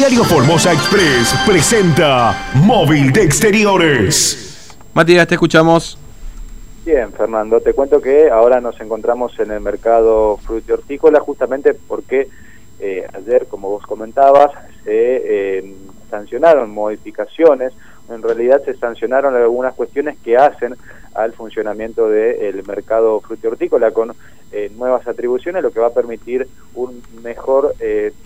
Diario Formosa Express presenta Móvil de Exteriores. Matías, te escuchamos. Bien, Fernando, te cuento que ahora nos encontramos en el mercado hortícola justamente porque eh, ayer, como vos comentabas, se eh, sancionaron modificaciones, en realidad se sancionaron algunas cuestiones que hacen al funcionamiento del mercado hortícola con eh, nuevas atribuciones, lo que va a permitir un mejor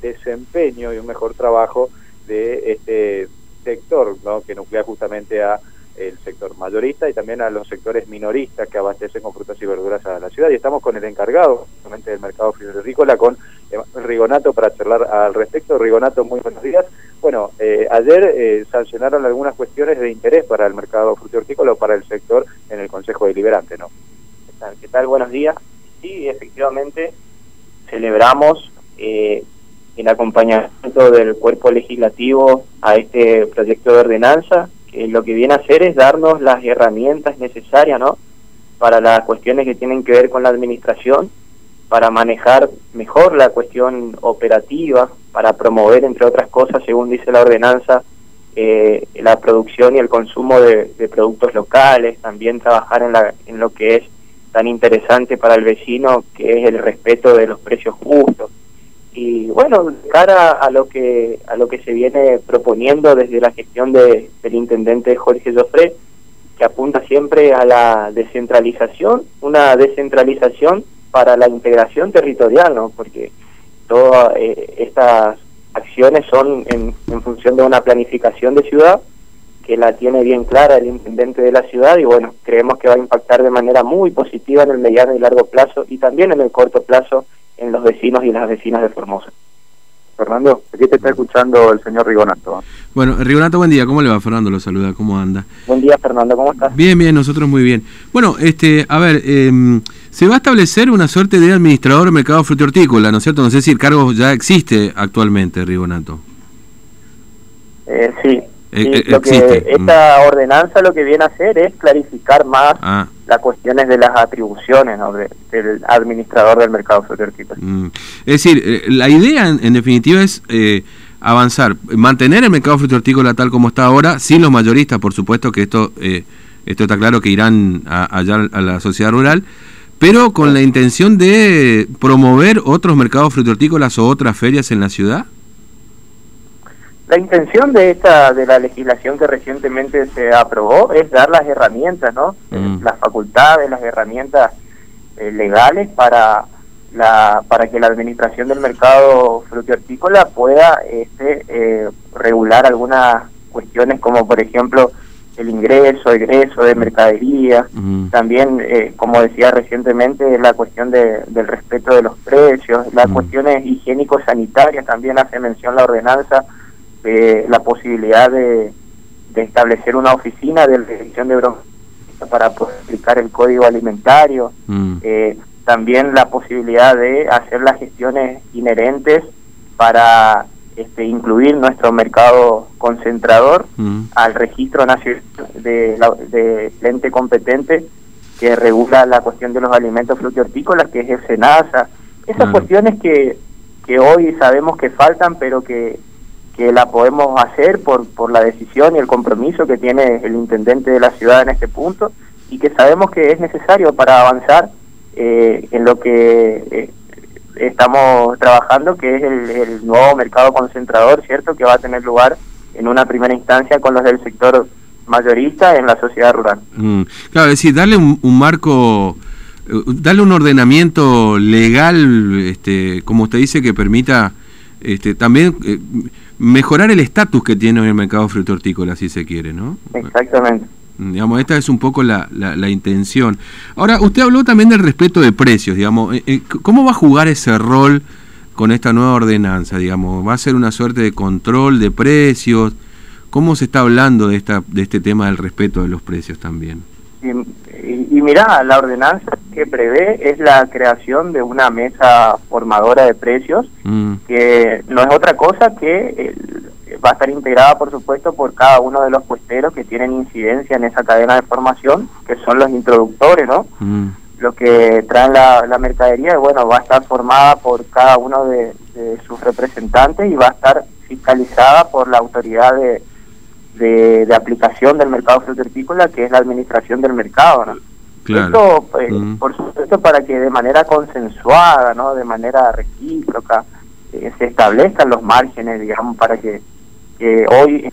desempeño y un mejor trabajo de este sector, ¿no? que nuclea justamente a el sector mayorista y también a los sectores minoristas que abastecen con frutas y verduras a la ciudad. Y estamos con el encargado justamente del mercado florícola, con Rigonato, para charlar al respecto. Rigonato, muy buenos días. Bueno, eh, ayer eh, sancionaron algunas cuestiones de interés para el mercado hortícola o para el sector en el Consejo Deliberante, ¿no? ¿Qué tal? ¿Qué tal? Buenos días. Sí, efectivamente, celebramos eh, el acompañamiento del cuerpo legislativo a este proyecto de ordenanza lo que viene a hacer es darnos las herramientas necesarias, ¿no? Para las cuestiones que tienen que ver con la administración, para manejar mejor la cuestión operativa, para promover, entre otras cosas, según dice la ordenanza, eh, la producción y el consumo de, de, productos locales, también trabajar en, la, en lo que es tan interesante para el vecino, que es el respeto de los precios justos y bueno cara a lo que a lo que se viene proponiendo desde la gestión de, del intendente Jorge Joffre que apunta siempre a la descentralización una descentralización para la integración territorial no porque todas eh, estas acciones son en, en función de una planificación de ciudad que la tiene bien clara el intendente de la ciudad y bueno, creemos que va a impactar de manera muy positiva en el mediano y largo plazo y también en el corto plazo en los vecinos y las vecinas de Formosa. Fernando, aquí te está escuchando el señor Rigonato. Bueno, Rigonato, buen día. ¿Cómo le va, Fernando? Lo saluda. ¿Cómo anda? Buen día, Fernando. ¿Cómo estás? Bien, bien. Nosotros muy bien. Bueno, este, a ver, em, se va a establecer una suerte de administrador del mercado hortícola, ¿no es cierto? No sé si el cargo ya existe actualmente, Rigonato. Eh, sí, eh, lo que esta mm. ordenanza lo que viene a hacer es clarificar más ah. Las cuestiones de las atribuciones del administrador del mercado florícola. Mm. Es decir, eh, la idea en, definitiva es eh, avanzar, mantener el mercado hortícola tal como está ahora, sin los mayoristas, por supuesto que esto esto está claro que irán allá a la sociedad rural, pero con la intención de promover otros mercados frutícolas o otras ferias en la ciudad. La intención de esta de la legislación que recientemente se aprobó es dar las herramientas, ¿no? Mm. Las facultades, las herramientas eh, legales para la para que la administración del mercado frutihortícola pueda este, eh, regular algunas cuestiones como por ejemplo el ingreso, egreso de mercadería, mm. también, eh, como decía recientemente, la cuestión de, del respeto de los precios, las mm. cuestiones higiénico-sanitarias, también hace mención la ordenanza la posibilidad de, establecer una oficina de revisión de bromas para poder aplicar el código alimentario, mm. eh, también la posibilidad de hacer las gestiones inherentes para este, incluir nuestro mercado concentrador mm. al registro nacional de, la, de ente competente que regula la cuestión de los alimentos hortícolas que es el SENASA. Esas cuestiones que, que hoy sabemos que faltan, pero que que la podemos hacer por, por la decisión y el compromiso que tiene el intendente de la ciudad en este punto y que sabemos que es necesario para avanzar eh, en lo que eh, estamos trabajando, que es el, nuevo mercado concentrador, ¿cierto? Que va a tener lugar en una primera instancia con los del sector mayorista en la sociedad rural. Mm, claro, es decir, darle un, marco, eh, darle un ordenamiento legal, este, como usted dice, que permita este, también mejorar el estatus que tiene el mercado hortícola si se quiere, ¿no? Exactamente. Digamos, esta es un poco la, la, intención. Ahora, usted habló también del respeto de precios, digamos. Eh, eh, ¿Cómo va a jugar ese rol con esta nueva ordenanza, digamos? ¿Va a ser una suerte de control de precios? ¿Cómo se está hablando de, esta, de este tema del respeto de los precios también? Y, mira, la ordenanza que prevé es la creación de una mesa formadora de precios, mm. que no es otra cosa que va a estar integrada, por supuesto, por cada uno de los puesteros que tienen incidencia en esa cadena de formación, que son los introductores, ¿no? Mm. Lo que traen la, la, mercadería, bueno, va a estar formada por cada uno de, sus representantes y va a estar fiscalizada por la autoridad de, de, aplicación del mercado frutícola, que es la administración del mercado. ¿no? Esto, pues, por supuesto, para que de manera consensuada, ¿no? de manera recíproca, eh, se establezcan los márgenes, digamos, para que, hoy,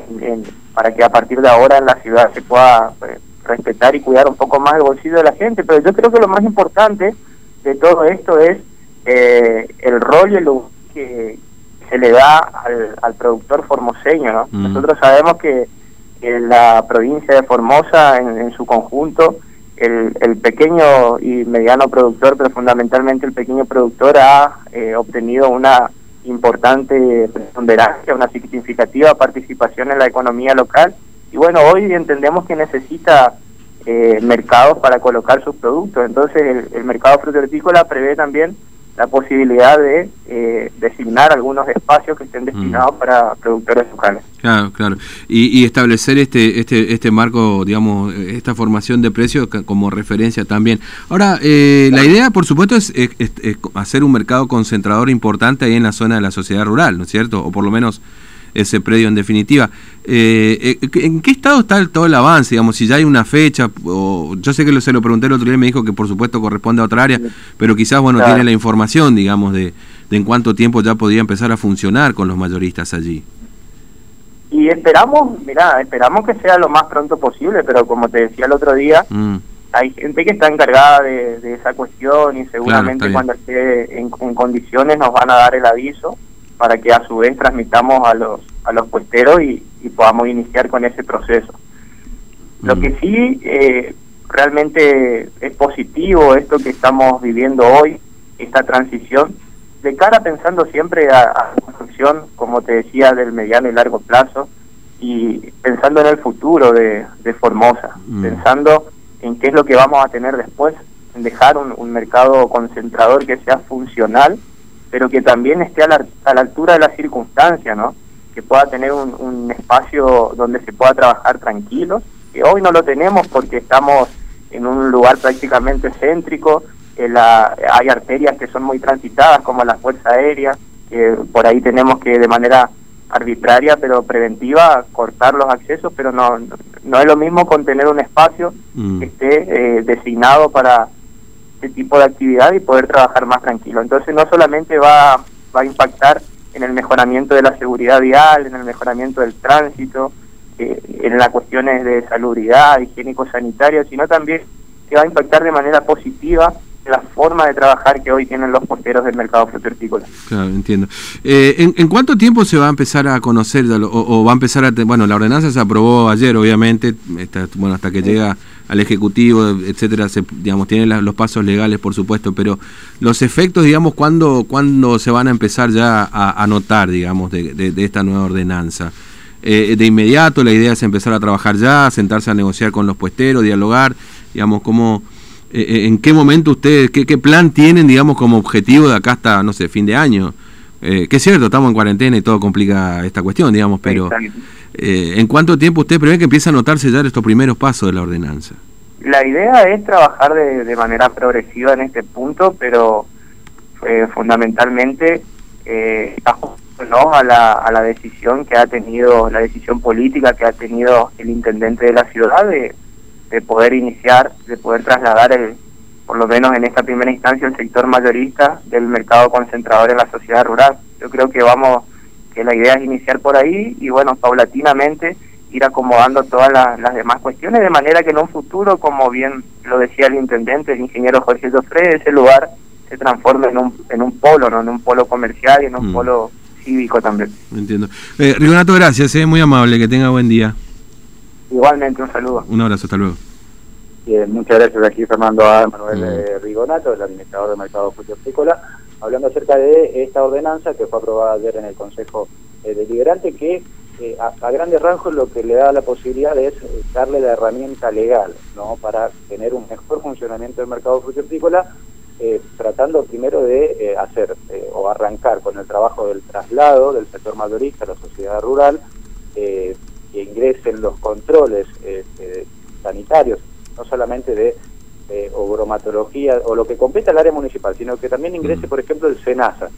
para que a partir de ahora en la ciudad se pueda pues, respetar y cuidar un poco más el bolsillo de la gente. Pero yo creo que lo más importante de todo esto es eh, el rol y el que se le da al, productor formoseño. ¿no? Nosotros sabemos que en la provincia de Formosa, en su conjunto, el, pequeño y mediano productor, pero fundamentalmente el pequeño productor ha eh, obtenido una importante preponderancia, una significativa participación en la economía local. Y bueno, hoy entendemos que necesita eh, mercados para colocar sus productos. Entonces el, el mercado frutícola prevé también la posibilidad de eh, designar algunos espacios que estén destinados mm. para productores locales. Claro, claro. Y, establecer este, este, este marco, digamos, esta formación de precios como referencia también. Ahora, eh, la idea, por supuesto, es, hacer un mercado concentrador importante ahí en la zona de la sociedad rural, ¿no es cierto? O por lo menos ese predio en definitiva. Eh, eh, ¿En qué estado está todo el avance? Digamos, si ya hay una fecha, o, yo sé que lo, se lo pregunté el otro día y me dijo que por supuesto corresponde a otra área, pero quizás bueno tiene la información, digamos, de, en cuánto tiempo ya podría empezar a funcionar con los mayoristas allí. Y esperamos, mira, esperamos que sea lo más pronto posible, pero como te decía el otro día, mm. hay gente que está encargada de, esa cuestión y seguramente cuando esté en condiciones nos van a dar el aviso para que a su vez transmitamos a los, a los puesteros y, podamos iniciar con ese proceso. Lo que mm. sí eh, realmente es positivo esto que estamos viviendo hoy, esta transición, de cara pensando siempre a, la construcción, como te decía, del mediano y largo plazo, y pensando en el futuro de, Formosa, mm. pensando en qué es lo que vamos a tener después, en dejar un, un mercado concentrador que sea funcional pero que también esté a la, a la altura de las circunstancias, ¿no? Que pueda tener un, espacio donde se pueda trabajar tranquilo, que hoy no lo tenemos porque estamos en un lugar prácticamente céntrico, la, hay arterias que son muy transitadas como la Fuerza Aérea, que por ahí tenemos que de manera arbitraria pero preventiva cortar los accesos, pero no, no es lo mismo con tener un espacio mm. que esté eh, designado para este tipo de actividad y poder trabajar más tranquilo. Entonces no solamente va, va a impactar en el mejoramiento de la seguridad vial, en el mejoramiento del tránsito, eh, en las cuestiones de salubridad, higiénico-sanitario, sino también que va a impactar de manera positiva la forma de trabajar que hoy tienen los porteros del mercado frutícola. Claro, entiendo. Eh, ¿en, cuánto tiempo se va a empezar a conocer o, va a empezar a... Bueno, la ordenanza se aprobó ayer, obviamente, bueno, hasta que llega al Ejecutivo, etcétera, se, digamos, tiene los pasos legales, por supuesto, pero los efectos, digamos, ¿cuándo, cuándo se van a empezar ya a, notar, digamos, de, esta nueva ordenanza? Eh, de inmediato la idea es empezar a trabajar ya, sentarse a negociar con los puesteros, dialogar, digamos, cómo eh, eh, ¿en qué momento ustedes, qué, plan tienen, digamos, como objetivo de acá hasta, no sé, fin de año? Eh, que es cierto, estamos en cuarentena y todo complica esta cuestión, digamos, pero eh, ¿en cuánto tiempo usted prevé que empieza a notarse ya estos primeros pasos de la ordenanza? La idea es trabajar de, manera progresiva en este punto, pero fundamentalmente eh, ¿no? a, la, a la decisión que ha tenido, la decisión política que ha tenido el intendente de la ciudad de de poder iniciar, de poder trasladar el, por lo menos en esta primera instancia, el sector mayorista del mercado concentrador en la sociedad rural. Yo creo que vamos, que la idea es iniciar por ahí y bueno, paulatinamente ir acomodando todas las, demás cuestiones de manera que en un futuro, como bien lo decía el intendente, el ingeniero Jorge Jofre, ese lugar se transforme en un, en un polo, ¿no? en un polo comercial y en un mm. polo cívico también. Entiendo. Eh, Rigonato, gracias, es eh, muy amable, que tenga buen día. Igualmente, un saludo. Un abrazo, hasta luego. Bien, muchas gracias aquí Fernando A. Manuel mm. eh, Rigonato, el administrador del mercado frutícola, hablando acerca de esta ordenanza que fue aprobada ayer en el Consejo eh, Deliberante, que eh, a, grandes rasgos lo que le da la posibilidad es darle la herramienta legal no para tener un mejor funcionamiento del mercado frutícola, tratando primero de hacer o arrancar con el trabajo del traslado del sector mayorista a la sociedad rural, que ingresen los controles sanitarios no solamente de eh, o lo que compete al área municipal, sino que también ingrese, mm. por ejemplo, el SENASA,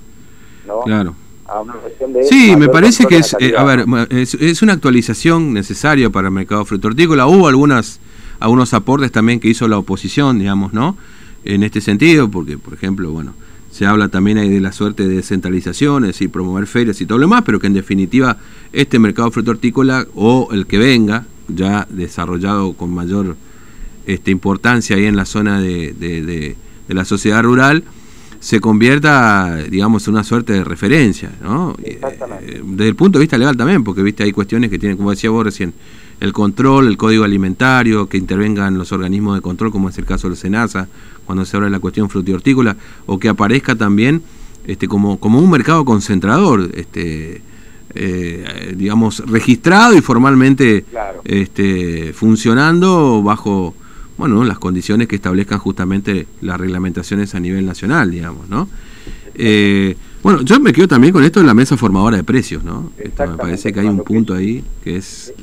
¿no? Claro. a una cuestión de... Sí, me parece que es, eh, a ver, es, una actualización necesaria para el mercado fruto-hortícola. Hubo algunas, algunos aportes también que hizo la oposición, digamos, ¿no? En este sentido, porque, por ejemplo, bueno, se habla también ahí de la suerte de descentralizaciones y promover ferias y todo lo demás, pero que en definitiva este mercado fruto-hortícola o el que venga, ya desarrollado con mayor este, importancia ahí en la zona de, de, la sociedad rural, se convierta, digamos, en una suerte de referencia, ¿no? Eh, desde el punto de vista legal también, porque viste hay cuestiones que tienen, como decía vos recién, el control, el código alimentario, que intervengan los organismos de control, como es el caso del SENASA, cuando se habla de la cuestión frutihortícola, o que aparezca también este, como, como un mercado concentrador, este, eh, digamos, registrado y formalmente este, funcionando bajo bueno, las condiciones que establezcan justamente las reglamentaciones a nivel nacional, digamos, ¿no? Eh, bueno, yo me quedo también con esto de la mesa formadora de precios, ¿no? Esto me parece que hay un punto ahí que es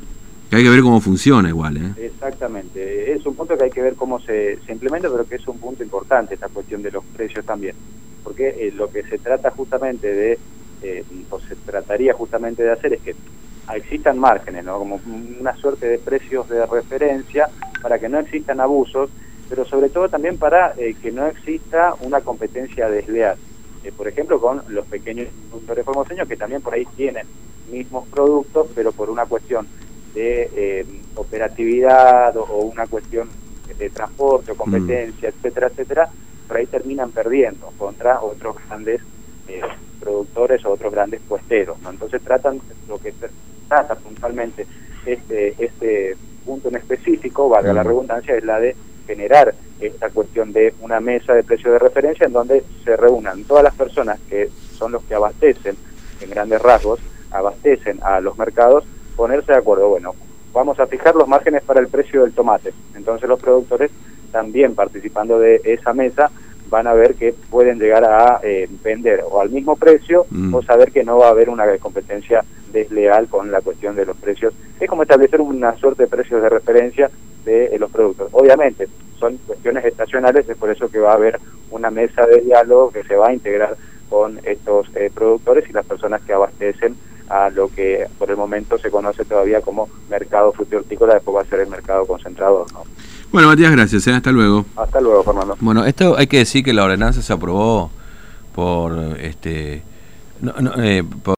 que hay que ver cómo funciona igual, ¿eh? Exactamente, es un punto que hay que ver cómo se, implementa, pero que es un punto importante esta cuestión de los precios también, porque eh, lo que se trata justamente de, eh, o se trataría justamente de hacer es que existan márgenes, ¿no? Como una suerte de precios de referencia para que no existan abusos, pero sobre todo también para eh, que no exista una competencia desleal. por ejemplo, con los pequeños productores formoseños que también por ahí tienen mismos productos, pero por una cuestión de eh, operatividad o, una cuestión de transporte o competencia, mm. etcétera, etcétera, por ahí terminan perdiendo contra otros grandes eh, productores o otros grandes puesteros. ¿no? Entonces tratan, lo que trata puntualmente este, este punto en específico, valga la redundancia, es la de generar esta cuestión de una mesa de precios de referencia en donde se reúnan todas las personas que son los que abastecen, en grandes rasgos, abastecen a los mercados ponerse de acuerdo, bueno, vamos a fijar los márgenes para el precio del tomate. Entonces los productores también participando de esa mesa van a ver que pueden llegar a eh, vender o al mismo precio mm. o saber que no va a haber una competencia desleal con la cuestión de los precios. Es como establecer una suerte de precios de referencia de eh, los productos. Obviamente, son cuestiones estacionales, es por eso que va a haber una mesa de diálogo que se va a integrar con estos eh, productores y las personas que abastecen a lo que por el momento se conoce todavía como mercado frutihortícola, después va a ser el mercado concentrador. ¿no? Bueno, Matías, gracias. ¿eh? Hasta luego. Hasta luego, Fernando. Bueno, esto hay que decir que la ordenanza se aprobó por este no, no, eh, por